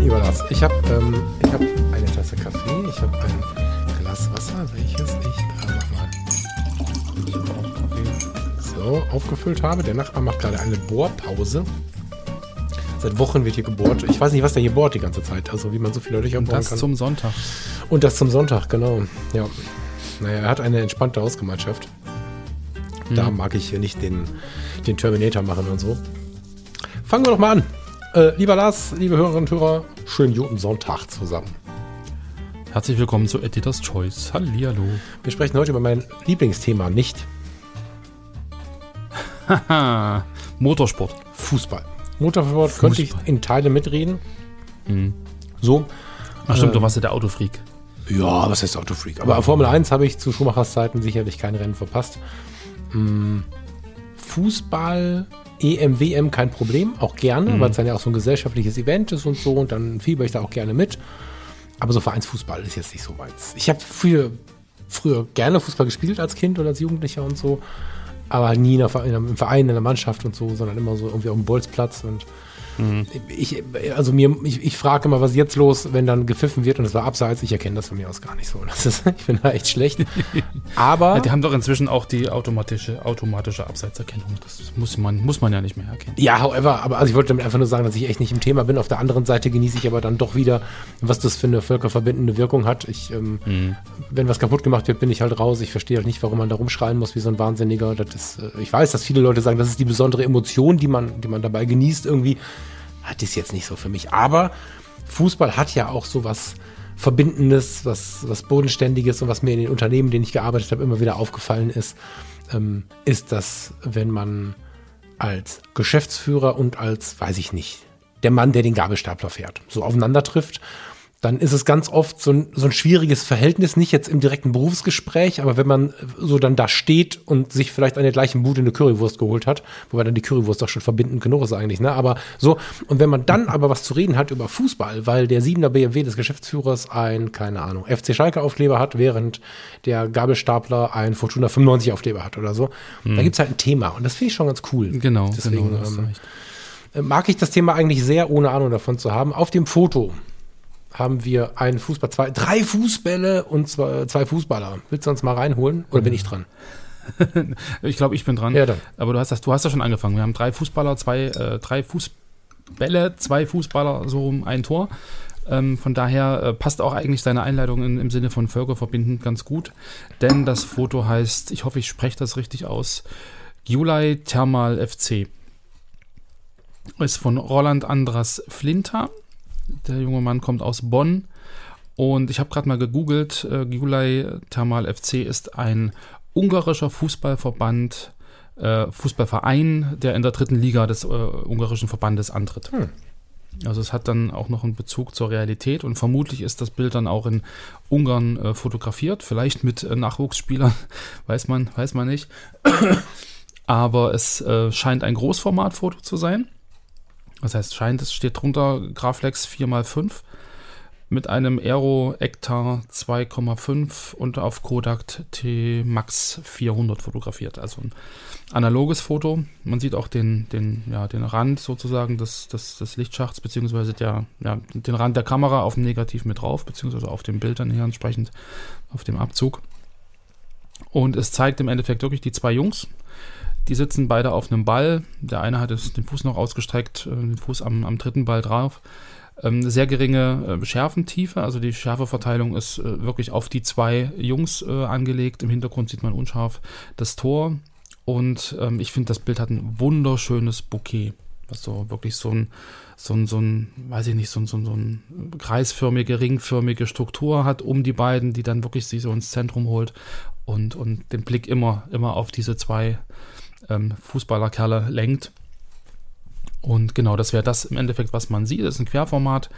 Lieber Lars, ich habe ähm, ich hab eine Tasse Kaffee, ich habe ein Glas Wasser, welches ich gerade nochmal so aufgefüllt habe. Der Nachbar macht gerade eine Bohrpause. Seit Wochen wird hier gebohrt. Ich weiß nicht, was der hier bohrt die ganze Zeit. Also wie man so viele Löcher bohren Das kann. zum Sonntag. Und das zum Sonntag, genau. Ja. Naja, er hat eine entspannte Hausgemeinschaft. Da mag ich hier nicht den, den Terminator machen und so. Fangen wir doch mal an. Äh, lieber Lars, liebe Hörerinnen und Hörer, schönen guten Sonntag zusammen. Herzlich willkommen zu Editor's Choice. Hallihallo. Wir sprechen heute über mein Lieblingsthema, nicht Haha. Motorsport. Fußball. Motorsport könnte ich Fußball. in Teile mitreden. So. Ach stimmt, Ähm. du warst ja der Autofreak. Ja, was heißt Autofreak? Aber Formel 1 habe ich zu Schumachers Zeiten sicherlich kein Rennen verpasst. Hm, Fußball, EM, WM kein Problem, auch gerne, weil es dann ja auch so ein gesellschaftliches Event ist und so und dann fieber ich da auch gerne mit. Aber so Vereinsfußball ist jetzt nicht so meins. Ich habe früher, früher gerne Fußball gespielt als Kind oder als Jugendlicher und so, aber nie in der, im Verein, in der Mannschaft und so, sondern immer so irgendwie auf dem Bolzplatz und ich, also mir, ich, ich frage immer, was ist jetzt los, wenn dann gepfiffen wird und es war abseits. Ich erkenne das von mir aus gar nicht so. Das ist, ich bin da echt schlecht. Aber Ja, die haben doch inzwischen auch die automatische, automatische Abseitserkennung. Das muss man, muss man ja nicht mehr erkennen. ja, however, aber also ich wollte damit einfach nur sagen, dass ich echt nicht im Thema bin. Auf der anderen Seite genieße ich aber dann doch wieder, was das für eine völkerverbindende Wirkung hat. Ich, ähm, wenn was kaputt gemacht wird, bin ich halt raus. Ich verstehe halt nicht, warum man da rumschreien muss wie so ein Wahnsinniger. Das ist, äh, ich weiß, dass viele Leute sagen, das ist die besondere Emotion, die man, die man dabei genießt irgendwie. Hat ist jetzt nicht so für mich. Aber Fußball hat ja auch so was Verbindendes, was, was Bodenständiges und was mir in den Unternehmen, in denen ich gearbeitet habe, immer wieder aufgefallen ist, ähm, ist, dass wenn man als Geschäftsführer und als, weiß ich nicht, der Mann, der den Gabelstapler fährt, so aufeinander trifft, dann ist es ganz oft so ein, so ein schwieriges Verhältnis, nicht jetzt im direkten Berufsgespräch, aber wenn man so dann da steht und sich vielleicht an der gleichen Bude eine Currywurst geholt hat, wobei dann die Currywurst doch schon verbindend genug ist eigentlich, ne? Aber so, und wenn man dann aber was zu reden hat über Fußball, weil der 7er BMW des Geschäftsführers ein, keine Ahnung, FC Schalke Aufkleber hat, während der Gabelstapler ein Fortuna 95 Aufkleber hat oder so, da gibt's halt ein Thema und das finde ich schon ganz cool. Genau, Deswegen, genau. ähm, äh, mag ich das Thema eigentlich sehr, ohne Ahnung davon zu haben. Auf dem Foto haben wir einen Fußball, zwei, drei Fußbälle und zwei, zwei Fußballer. Willst du uns mal reinholen? Oder bin ich dran? Ich glaube, ich bin dran. Ja, dann. Aber du hast das, du hast ja schon angefangen. Wir haben drei Fußballer, zwei, äh, drei Fußbälle, zwei Fußballer, so um ein Tor. Ähm, von daher äh, passt auch eigentlich deine Einleitung in, im Sinne von Völkerverbindend ganz gut. Denn das Foto heißt, ich hoffe, ich spreche das richtig aus, Julai Thermal FC. Ist von Roland Andras Flinter. Der junge Mann kommt aus Bonn. Und ich habe gerade mal gegoogelt. Äh, Julai Thermal FC ist ein ungarischer Fußballverband, äh, Fußballverein, der in der dritten Liga des äh, ungarischen Verbandes antritt. Hm. Also es hat dann auch noch einen Bezug zur Realität und vermutlich ist das Bild dann auch in Ungarn äh, fotografiert, vielleicht mit äh, Nachwuchsspielern, weiß man, weiß man nicht. Aber es äh, scheint ein Großformatfoto zu sein. Das heißt, scheint, es steht drunter Graflex 4x5 mit einem Aero Ektar 2,5 und auf Kodak T Max 400 fotografiert. Also ein analoges Foto. Man sieht auch den, den, ja, den Rand sozusagen des, des, des Lichtschachts, beziehungsweise der, ja, den Rand der Kamera auf dem Negativ mit drauf, beziehungsweise auf dem Bild dann hier entsprechend auf dem Abzug. Und es zeigt im Endeffekt wirklich die zwei Jungs. Die sitzen beide auf einem Ball. Der eine hat den Fuß noch ausgestreckt, äh, den Fuß am, am dritten Ball drauf. Ähm, sehr geringe äh, Schärfentiefe, also die Schärfeverteilung ist äh, wirklich auf die zwei Jungs äh, angelegt. Im Hintergrund sieht man unscharf das Tor. Und ähm, ich finde, das Bild hat ein wunderschönes Bouquet. Was so wirklich so ein, so ein, so ein, weiß ich nicht, so ein, so ein, so ein kreisförmige, ringförmige Struktur hat um die beiden, die dann wirklich sie so ins Zentrum holt und, und den Blick immer, immer auf diese zwei ähm, Fußballerkerle lenkt. Und genau, das wäre das im Endeffekt, was man sieht. Das ist ein Querformat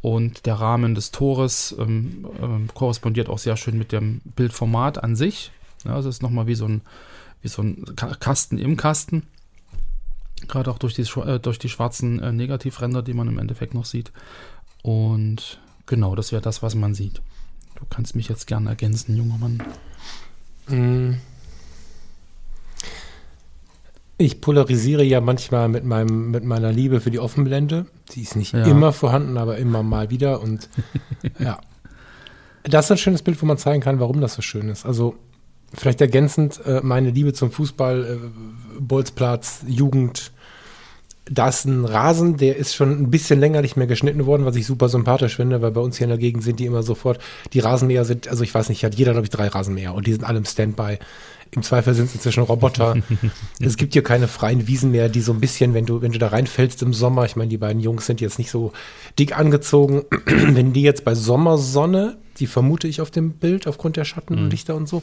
und der Rahmen des Tores ähm, ähm, korrespondiert auch sehr schön mit dem Bildformat an sich. Ja, also ist nochmal wie so ein, wie so ein Kasten im Kasten. Gerade auch durch die, äh, durch die schwarzen äh, Negativränder, die man im Endeffekt noch sieht. Und genau, das wäre das, was man sieht. Du kannst mich jetzt gerne ergänzen, junger Mann. Mm. Ich polarisiere ja manchmal mit, meinem, mit meiner Liebe für die Offenblende. Sie ist nicht ja. immer vorhanden, aber immer mal wieder. Und ja, das ist ein schönes Bild, wo man zeigen kann, warum das so schön ist. Also vielleicht ergänzend äh, meine Liebe zum Fußball, äh, Bolzplatz, Jugend. Da ist ein Rasen, der ist schon ein bisschen länger nicht mehr geschnitten worden, was ich super sympathisch finde, weil bei uns hier in der Gegend sind die immer sofort, die Rasenmäher sind, also ich weiß nicht, hat jeder, glaube ich, drei Rasenmäher und die sind alle im Standby. Im Zweifel sind es inzwischen Roboter. es gibt hier keine freien Wiesen mehr, die so ein bisschen, wenn du, wenn du da reinfällst im Sommer, ich meine, die beiden Jungs sind jetzt nicht so dick angezogen, wenn die jetzt bei Sommersonne, die vermute ich auf dem Bild aufgrund der Schattenlichter mhm. und so,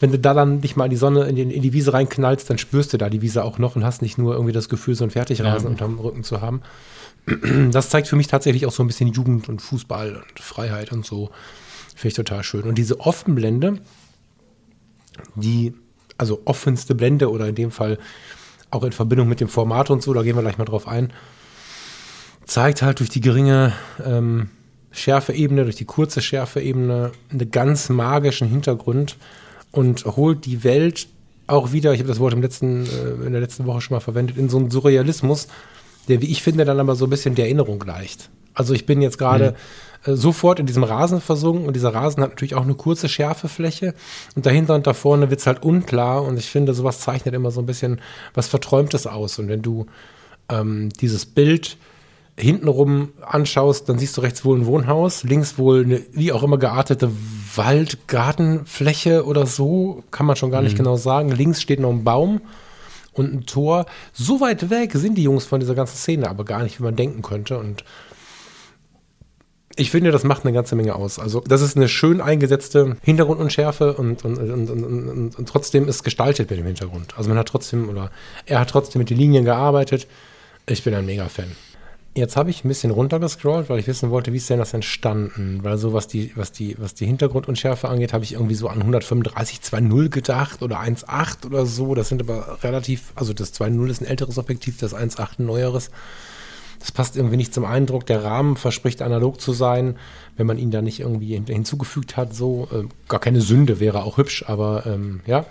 wenn du da dann dich mal in die Sonne, in die, in die Wiese reinknallst, dann spürst du da die Wiese auch noch und hast nicht nur irgendwie das Gefühl, so ein Fertigrasen ja. unterm Rücken zu haben. Das zeigt für mich tatsächlich auch so ein bisschen Jugend und Fußball und Freiheit und so. Finde ich total schön. Und diese Offenblende, die, also offenste Blende oder in dem Fall auch in Verbindung mit dem Format und so, da gehen wir gleich mal drauf ein, zeigt halt durch die geringe ähm, Schärfeebene, durch die kurze Schärfeebene einen ganz magischen Hintergrund und holt die Welt auch wieder, ich habe das Wort im letzten, äh, in der letzten Woche schon mal verwendet, in so einen Surrealismus, der, wie ich finde, dann aber so ein bisschen der Erinnerung gleicht. Also ich bin jetzt gerade mhm. Sofort in diesem Rasen versunken und dieser Rasen hat natürlich auch eine kurze Schärfefläche und dahinter und da vorne wird es halt unklar und ich finde, sowas zeichnet immer so ein bisschen was Verträumtes aus und wenn du ähm, dieses Bild hintenrum anschaust, dann siehst du rechts wohl ein Wohnhaus, links wohl eine wie auch immer geartete Waldgartenfläche oder so, kann man schon gar nicht mhm. genau sagen. Links steht noch ein Baum und ein Tor. So weit weg sind die Jungs von dieser ganzen Szene aber gar nicht, wie man denken könnte und ich finde, das macht eine ganze Menge aus. Also, das ist eine schön eingesetzte Hintergrundunschärfe und, und, und, und, und trotzdem ist gestaltet mit dem Hintergrund. Also, man hat trotzdem, oder er hat trotzdem mit den Linien gearbeitet. Ich bin ein Mega-Fan. Jetzt habe ich ein bisschen runtergescrollt, weil ich wissen wollte, wie ist denn das entstanden? Weil so, was die, was die, was die Hintergrundunschärfe angeht, habe ich irgendwie so an 135 2.0 gedacht oder 1.8 oder so. Das sind aber relativ, also das 2.0 ist ein älteres Objektiv, das 1.8 ein neueres. Das passt irgendwie nicht zum Eindruck. Der Rahmen verspricht analog zu sein, wenn man ihn da nicht irgendwie hinzugefügt hat. So äh, gar keine Sünde wäre auch hübsch, aber ähm, ja.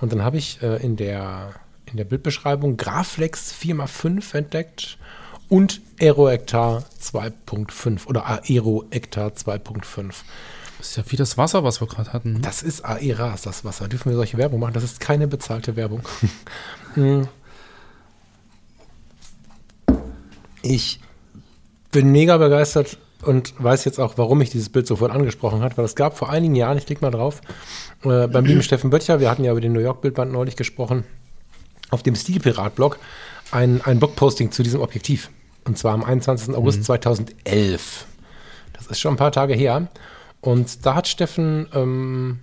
Und dann habe ich äh, in der in der Bildbeschreibung Graflex 4x5 entdeckt und Aerohektar 2.5 oder Aerohektar 2.5. Das ist ja wie das Wasser, was wir gerade hatten. Ne? Das ist Aeras, das Wasser. Dürfen wir solche Werbung machen? Das ist keine bezahlte Werbung. Hm. Ich bin mega begeistert und weiß jetzt auch, warum ich dieses Bild sofort angesprochen habe, weil es gab vor einigen Jahren, ich klicke mal drauf, äh, beim lieben Steffen Böttcher, wir hatten ja über den New York Bildband neulich gesprochen, auf dem Stilpirat-Blog ein, ein Blogposting zu diesem Objektiv. Und zwar am 21. August mhm. 2011. Das ist schon ein paar Tage her. Und da hat Steffen ähm,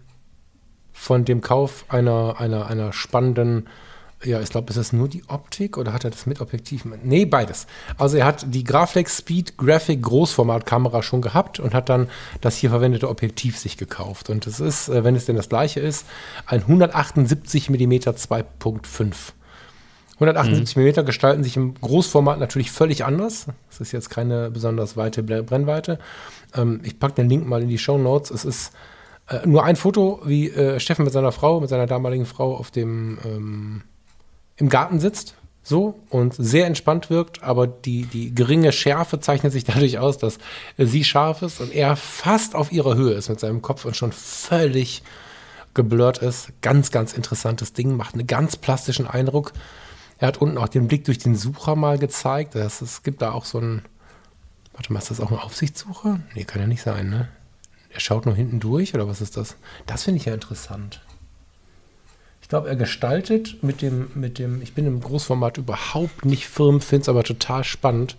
von dem Kauf einer, einer, einer spannenden ja, ich glaube, ist das nur die Optik oder hat er das mit Objektiv? Nee, beides. Also er hat die Graflex Speed Graphic Großformatkamera schon gehabt und hat dann das hier verwendete Objektiv sich gekauft. Und es ist, äh, wenn es denn das gleiche ist, ein 178 mm 2.5. 178 mhm. mm gestalten sich im Großformat natürlich völlig anders. Das ist jetzt keine besonders weite Brennweite. Ähm, ich packe den Link mal in die Show Notes. Es ist äh, nur ein Foto, wie äh, Steffen mit seiner Frau, mit seiner damaligen Frau auf dem ähm, im Garten sitzt, so und sehr entspannt wirkt, aber die, die geringe Schärfe zeichnet sich dadurch aus, dass sie scharf ist und er fast auf ihrer Höhe ist mit seinem Kopf und schon völlig geblurrt ist. Ganz, ganz interessantes Ding, macht einen ganz plastischen Eindruck. Er hat unten auch den Blick durch den Sucher mal gezeigt. Das, es gibt da auch so ein. Warte mal, ist das auch ein Aufsichtssucher? Nee, kann ja nicht sein, ne? Er schaut nur hinten durch oder was ist das? Das finde ich ja interessant. Ich glaube, er gestaltet mit dem, mit dem, ich bin im Großformat überhaupt nicht firm, finde es aber total spannend.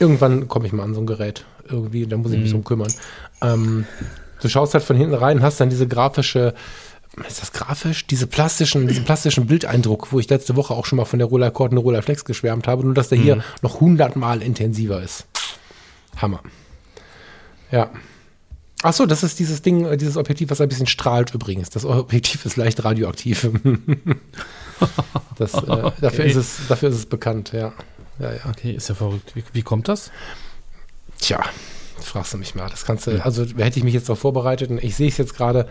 Irgendwann komme ich mal an so ein Gerät. Irgendwie, da muss ich mich mhm. drum kümmern. Ähm, du schaust halt von hinten rein, hast dann diese grafische ist das grafisch? Diese plastischen, diesen plastischen Bildeindruck, wo ich letzte Woche auch schon mal von der Roller Cord und Roller Flex geschwärmt habe, nur dass der hier noch hundertmal intensiver ist. Hammer. Ja. Ach so, das ist dieses Ding, äh, dieses Objektiv, was ein bisschen strahlt übrigens. Das Objektiv ist leicht radioaktiv. das, äh, dafür, Okay. ist es, dafür ist es bekannt, ja. Ja, ja. Okay, ist ja verrückt. Wie, wie kommt das? Tja, fragst du mich mal. Das kannst du, also hätte ich mich jetzt darauf vorbereitet und ich sehe es jetzt gerade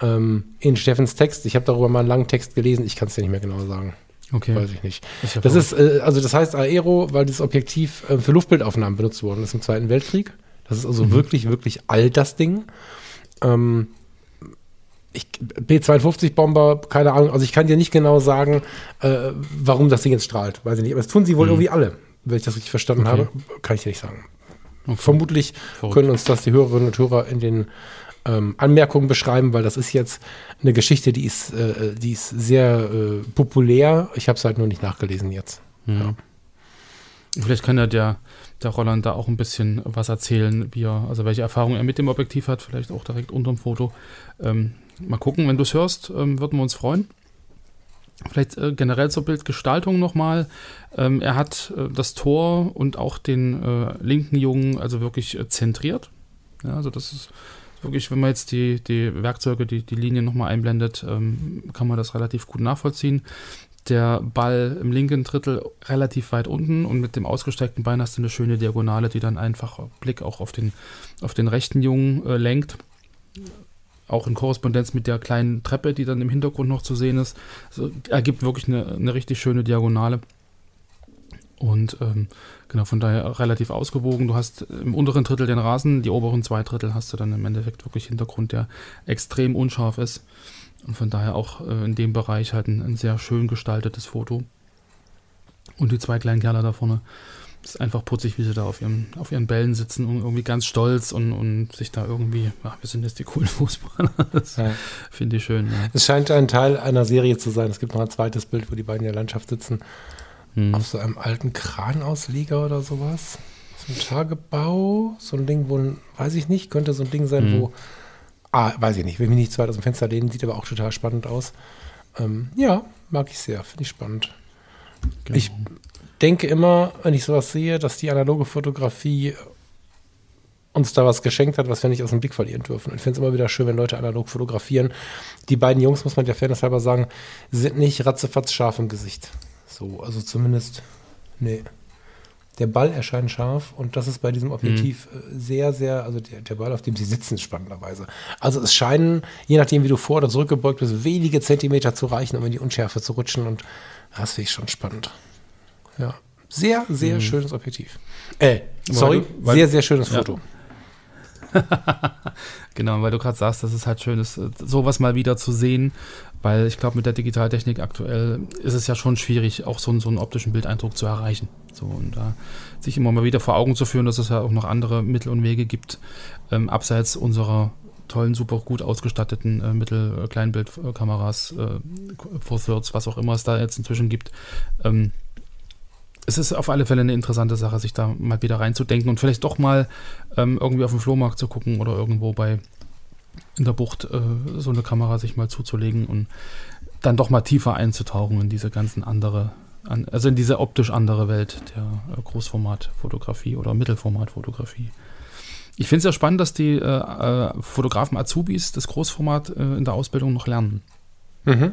ähm, in Steffens Text. Ich habe darüber mal einen langen Text gelesen, ich kann es dir nicht mehr genau sagen. Okay. Weiß ich nicht. Ist ja Das ist, äh, also das heißt Aero, weil das Objektiv äh, für Luftbildaufnahmen benutzt worden ist im Zweiten Weltkrieg. Das ist also wirklich, wirklich alt, das Ding. Ähm, ich, B-52-Bomber, keine Ahnung, also ich kann dir nicht genau sagen, äh, warum das Ding jetzt strahlt. Weiß ich nicht. Aber das tun sie wohl irgendwie alle, wenn ich das richtig verstanden Okay. habe. Kann ich dir nicht sagen. Okay. Vermutlich Verrückt. können uns das die Hörerinnen und Hörer in den ähm, Anmerkungen beschreiben, weil das ist jetzt eine Geschichte, die ist, äh, die ist sehr äh, populär. Ich habe es halt nur nicht nachgelesen jetzt. Ja. Vielleicht kann ja der, Roland da auch ein bisschen was erzählen, wie er, also welche Erfahrungen er mit dem Objektiv hat, vielleicht auch direkt unter dem Foto. Ähm, mal gucken, wenn du es hörst, ähm, würden wir uns freuen. Vielleicht äh, generell zur Bildgestaltung nochmal. Ähm, er hat äh, das Tor und auch den äh, linken Jungen also wirklich äh, zentriert. Ja, also das ist wirklich, wenn man jetzt die, die Werkzeuge, die, die Linien nochmal einblendet, ähm, kann man das relativ gut nachvollziehen. Der Ball im linken Drittel relativ weit unten und mit dem ausgestreckten Bein hast du eine schöne Diagonale, die dann einfach Blick auch auf den, auf den rechten Jungen äh, lenkt. Auch in Korrespondenz mit der kleinen Treppe, die dann im Hintergrund noch zu sehen ist. Also, ergibt wirklich eine, eine richtig schöne Diagonale. Und ähm, genau, von daher relativ ausgewogen. Du hast im unteren Drittel den Rasen, die oberen zwei Drittel hast du dann im Endeffekt wirklich Hintergrund, der extrem unscharf ist. Und von daher auch äh, in dem Bereich halt ein, ein sehr schön gestaltetes Foto. Und die zwei kleinen Kerle da vorne, ist einfach putzig, wie sie da auf ihren, auf ihren Bällen sitzen und irgendwie ganz stolz und, und sich da irgendwie, ja, wir sind jetzt die coolen Fußballer. Das Ja. finde ich schön. Ja. Es scheint ein Teil einer Serie zu sein. Es gibt noch ein zweites Bild, wo die beiden in der Landschaft sitzen. Hm. Auf so einem alten Kranausleger oder sowas. So ein Tagebau. So ein Ding, wo ein, weiß ich nicht, könnte so ein Ding sein, Mhm. wo. Ah, weiß ich nicht, will mich nicht zu weit aus dem Fenster lehnen, sieht aber auch total spannend aus. Ähm, ja, mag ich sehr, finde ich spannend. Genau. Ich denke immer, wenn ich sowas sehe, dass die analoge Fotografie uns da was geschenkt hat, was wir nicht aus dem Blick verlieren dürfen. Und ich finde es immer wieder schön, wenn Leute analog fotografieren. Die beiden Jungs, muss man der Fairness halber sagen, sind nicht ratzefatz scharf im Gesicht. So, also zumindest, nee. Der Ball erscheint scharf und das ist bei diesem Objektiv äh, sehr, sehr, also der, der Ball, auf dem sie sitzen, spannenderweise. Also es scheinen, je nachdem, wie du vor- oder zurückgebeugt bist, wenige Zentimeter zu reichen, um in die Unschärfe zu rutschen und das finde ich schon spannend. Ja. Sehr, sehr schönes Objektiv. Äh, sorry, du- weil- sehr, sehr schönes Ja. Genau, weil du gerade sagst, dass es halt schön ist, sowas mal wieder zu sehen, weil ich glaube, mit der Digitaltechnik aktuell ist es ja schon schwierig, auch so, einen- so einen optischen Bildeindruck zu erreichen. So, und da sich immer mal wieder vor Augen zu führen, dass es ja auch noch andere Mittel und Wege gibt, ähm, abseits unserer tollen, super gut ausgestatteten äh, Mittel-, äh, Kleinbildkameras, äh, Four Thirds, was auch immer es da jetzt inzwischen gibt. Ähm, es ist auf alle Fälle eine interessante Sache, sich da mal wieder reinzudenken und vielleicht doch mal ähm, irgendwie auf dem Flohmarkt zu gucken oder irgendwo bei in der Bucht äh, so eine Kamera sich mal zuzulegen und dann doch mal tiefer einzutauchen in diese ganzen andere, an, also in diese optisch andere Welt der äh, Großformatfotografie oder Mittelformatfotografie. Ich finde es ja spannend, dass die äh, äh, Fotografen Azubis das Großformat äh, in der Ausbildung noch lernen. Mhm.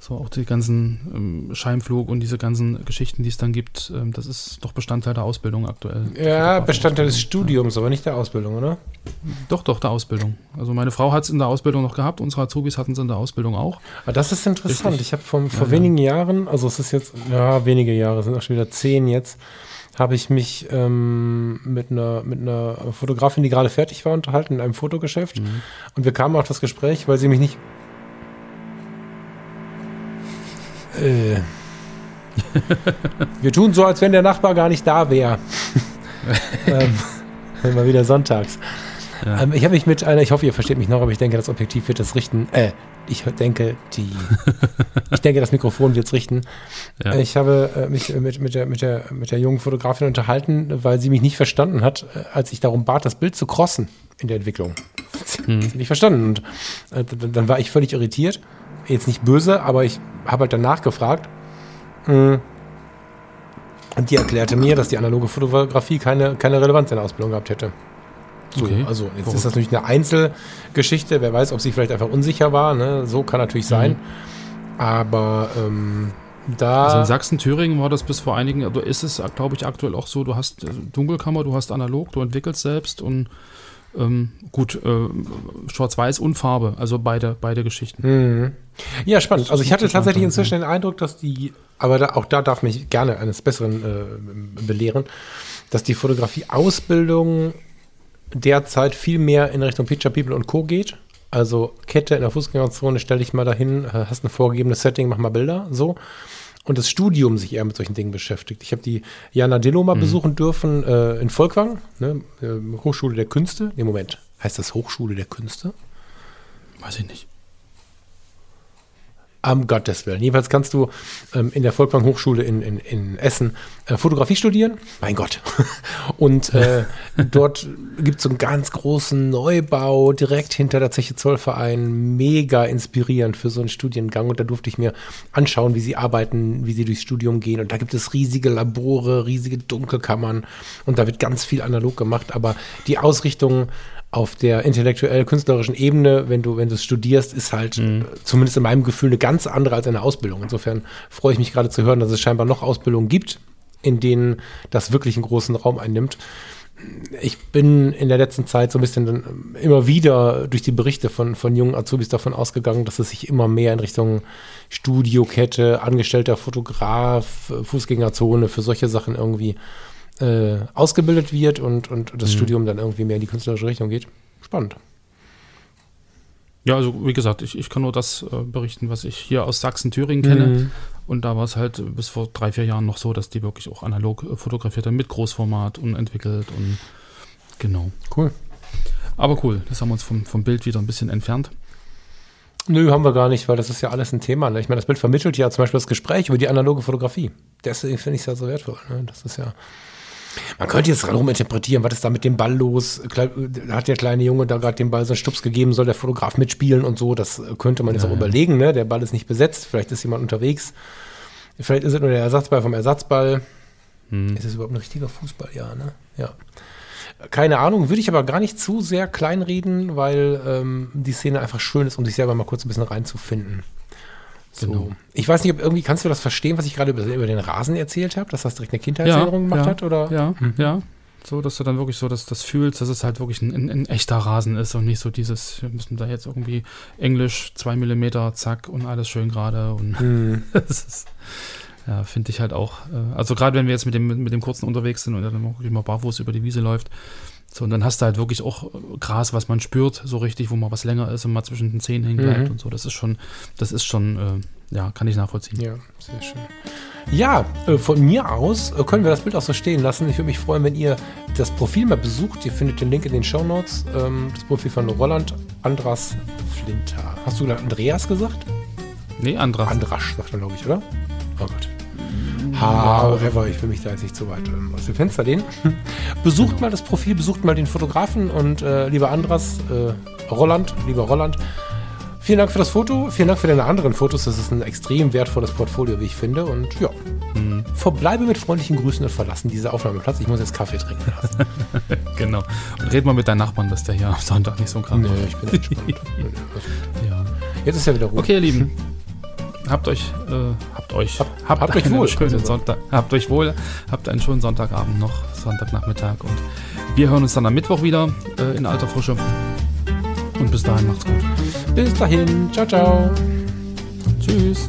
So auch die ganzen ähm, Scheinflug und diese ganzen Geschichten, die es dann gibt, ähm, das ist doch Bestandteil der Ausbildung aktuell. Ja, Bestandteil des Studiums, aber nicht der Ausbildung, oder? Ja. Doch, doch, der Ausbildung. Also meine Frau hat es in der Ausbildung noch gehabt, unsere Azubis hatten es in der Ausbildung auch. Aber das ist interessant. Richtig. Ich habe vor Ja, ja. wenigen Jahren, also es ist jetzt, ja, wenige Jahre, es sind auch schon wieder zehn jetzt, habe ich mich ähm, mit, einer, mit einer Fotografin, die gerade fertig war, unterhalten in einem Fotogeschäft. Mhm. Und wir kamen auf das Gespräch, weil sie mich nicht. Äh. wir tun so, als wenn der Nachbar gar nicht da wäre. ähm, mal wieder sonntags. Ja. Ähm, ich habe mich mit einer, ich hoffe, ihr versteht mich noch, aber ich denke, das Objektiv wird es richten. Äh, ich denke, die, ich denke, das Mikrofon wird es richten. Ja. Ich habe äh, mich mit, mit, der, mit, der, mit der jungen Fotografin unterhalten, weil sie mich nicht verstanden hat, äh, als ich darum bat, das Bild zu crossen in der Entwicklung. Hm. Nicht verstanden. Und äh, dann war ich völlig irritiert. Jetzt nicht böse, aber ich habe halt danach gefragt. Mm. Und die erklärte mir, dass die analoge Fotografie keine, keine Relevanz in der Ausbildung gehabt hätte. So, Okay. also jetzt Verrückt. ist das natürlich eine Einzelgeschichte. Wer weiß, ob sie vielleicht einfach unsicher war. Ne? So kann natürlich sein. Aber ähm, da. Also in Sachsen, Thüringen war das bis vor einigen, also ist es, glaube ich, aktuell auch so, du hast äh, Dunkelkammer, du hast analog, du entwickelst selbst und ähm, gut, äh, Schwarz-Weiß und Farbe, also beide, beide Geschichten. Mhm. Ja, spannend. Also ich hatte tatsächlich inzwischen den Eindruck, dass die, aber da, auch da darf mich gerne eines Besseren äh, belehren, dass die Fotografie-Ausbildung derzeit viel mehr in Richtung Picture People und Co. geht. Also Kette in der Fußgängerzone, stell dich mal dahin, äh, hast ein vorgegebenes Setting, mach mal Bilder, so. Und das Studium sich eher mit solchen Dingen beschäftigt. Ich habe die Jana Dillo mal besuchen dürfen äh, in Volkwang, ne, äh, Hochschule der Künste. Im Moment heißt das Hochschule der Künste. Weiß ich nicht. Am Gottes Willen. Jedenfalls kannst du ähm, in der Volkwang Hochschule in, in, in Essen äh, Fotografie studieren. Mein Gott. Und äh, dort gibt es so einen ganz großen Neubau direkt hinter der Zeche Zollverein. Mega inspirierend für so einen Studiengang. Und da durfte ich mir anschauen, wie sie arbeiten, wie sie durchs Studium gehen. Und da gibt es riesige Labore, riesige Dunkelkammern. Und da wird ganz viel analog gemacht. Aber die Ausrichtung auf der intellektuell-künstlerischen Ebene, wenn du, wenn du es studierst, ist halt äh, zumindest in meinem Gefühl eine ganz andere als eine Ausbildung. Insofern freue ich mich gerade zu hören, dass es scheinbar noch Ausbildungen gibt, in denen das wirklich einen großen Raum einnimmt. Ich bin in der letzten Zeit so ein bisschen dann immer wieder durch die Berichte von, von jungen Azubis davon ausgegangen, dass es sich immer mehr in Richtung Studiokette, angestellter Fotograf, Fußgängerzone für solche Sachen irgendwie äh, ausgebildet wird und, und das Studium dann irgendwie mehr in die künstlerische Richtung geht. Spannend. Ja, also wie gesagt, ich, ich kann nur das äh, berichten, was ich hier aus Sachsen-Thüringen kenne. Mhm. Und da war es halt äh, bis vor drei, vier Jahren noch so, dass die wirklich auch analog äh, fotografiert haben, mit Großformat und entwickelt und genau. Cool. Aber cool, das haben wir uns vom, vom Bild wieder ein bisschen entfernt. Nö, haben wir gar nicht, weil das ist ja alles ein Thema. Ne? Ich meine, das Bild vermittelt ja zum Beispiel das Gespräch über die analoge Fotografie. Deswegen finde ich es ja so wertvoll. Ne? Das ist ja. Man könnte jetzt rum interpretieren, was ist da mit dem Ball los? Hat der kleine Junge da gerade dem Ball so einen Stups gegeben, soll der Fotograf mitspielen und so. Das könnte man jetzt auch überlegen. Ne? Der Ball ist nicht besetzt, vielleicht ist jemand unterwegs. Vielleicht ist es nur der Ersatzball vom Ersatzball. Ist es überhaupt ein richtiger Fußball? Ja, ne? Ja. Keine Ahnung, würde ich aber gar nicht zu sehr kleinreden, weil ähm, die Szene einfach schön ist, um sich selber mal kurz ein bisschen reinzufinden. So. Genau. Ich weiß nicht, ob irgendwie, kannst du das verstehen, was ich gerade über, über den Rasen erzählt habe, dass das direkt eine Kindheitserinnerung gemacht ja, hat? Oder? Ja, ja. So, dass du dann wirklich so das, das fühlst, dass es halt wirklich ein, ein, ein echter Rasen ist und nicht so dieses, wir müssen da jetzt irgendwie Englisch, zwei Millimeter, zack und alles schön gerade. Und Hm. das ist, ja, finde ich halt auch. äh, Also gerade wenn wir jetzt mit dem, mit dem kurzen unterwegs sind und dann wirklich mal barfuß über die Wiese läuft, so, und dann hast du halt wirklich auch Gras, was man spürt, so richtig, wo mal was länger ist und mal zwischen den Zehen hängen bleibt Mhm. und so. Das ist schon, das ist schon, äh, ja, kann ich nachvollziehen. Ja, sehr schön. Ja, äh, von mir aus äh, können wir das Bild auch so stehen lassen. Ich würde mich freuen, wenn ihr das Profil mal besucht. Ihr findet den Link in den Show Notes. Ähm, das Profil von Roland Andras Flinter. Hast du Andreas gesagt? Nee, Andras. Andrasch, sagt er, glaube ich, oder? Oh Gott. However, ich will mich da jetzt nicht zu weit ähm, aus dem Fenster lehnen. Besucht mal das Profil, besucht mal den Fotografen und äh, lieber Andras, äh, Roland, lieber Roland, vielen Dank für das Foto, vielen Dank für deine anderen Fotos. Das ist ein extrem wertvolles Portfolio, wie ich finde. Und ja, verbleibe mit freundlichen Grüßen und verlassen diese Aufnahmeplatz. Ich muss jetzt Kaffee trinken lassen. Genau. Und red mal mit deinem Nachbarn, dass der hier am Sonntag nicht so krank nee, wird. ich bin entspannt. Nee, nee, Ja. Jetzt ist ja wieder Ruhe. Okay, ihr Lieben. Habt euch, äh, habt euch, habt, habt euch wohl. schönen Also- Sonntag, habt euch wohl, habt einen schönen Sonntagabend noch, Sonntagnachmittag und wir hören uns dann am Mittwoch wieder äh, in alter Frische. Und bis dahin macht's gut. Bis dahin. Ciao, ciao. Tschüss.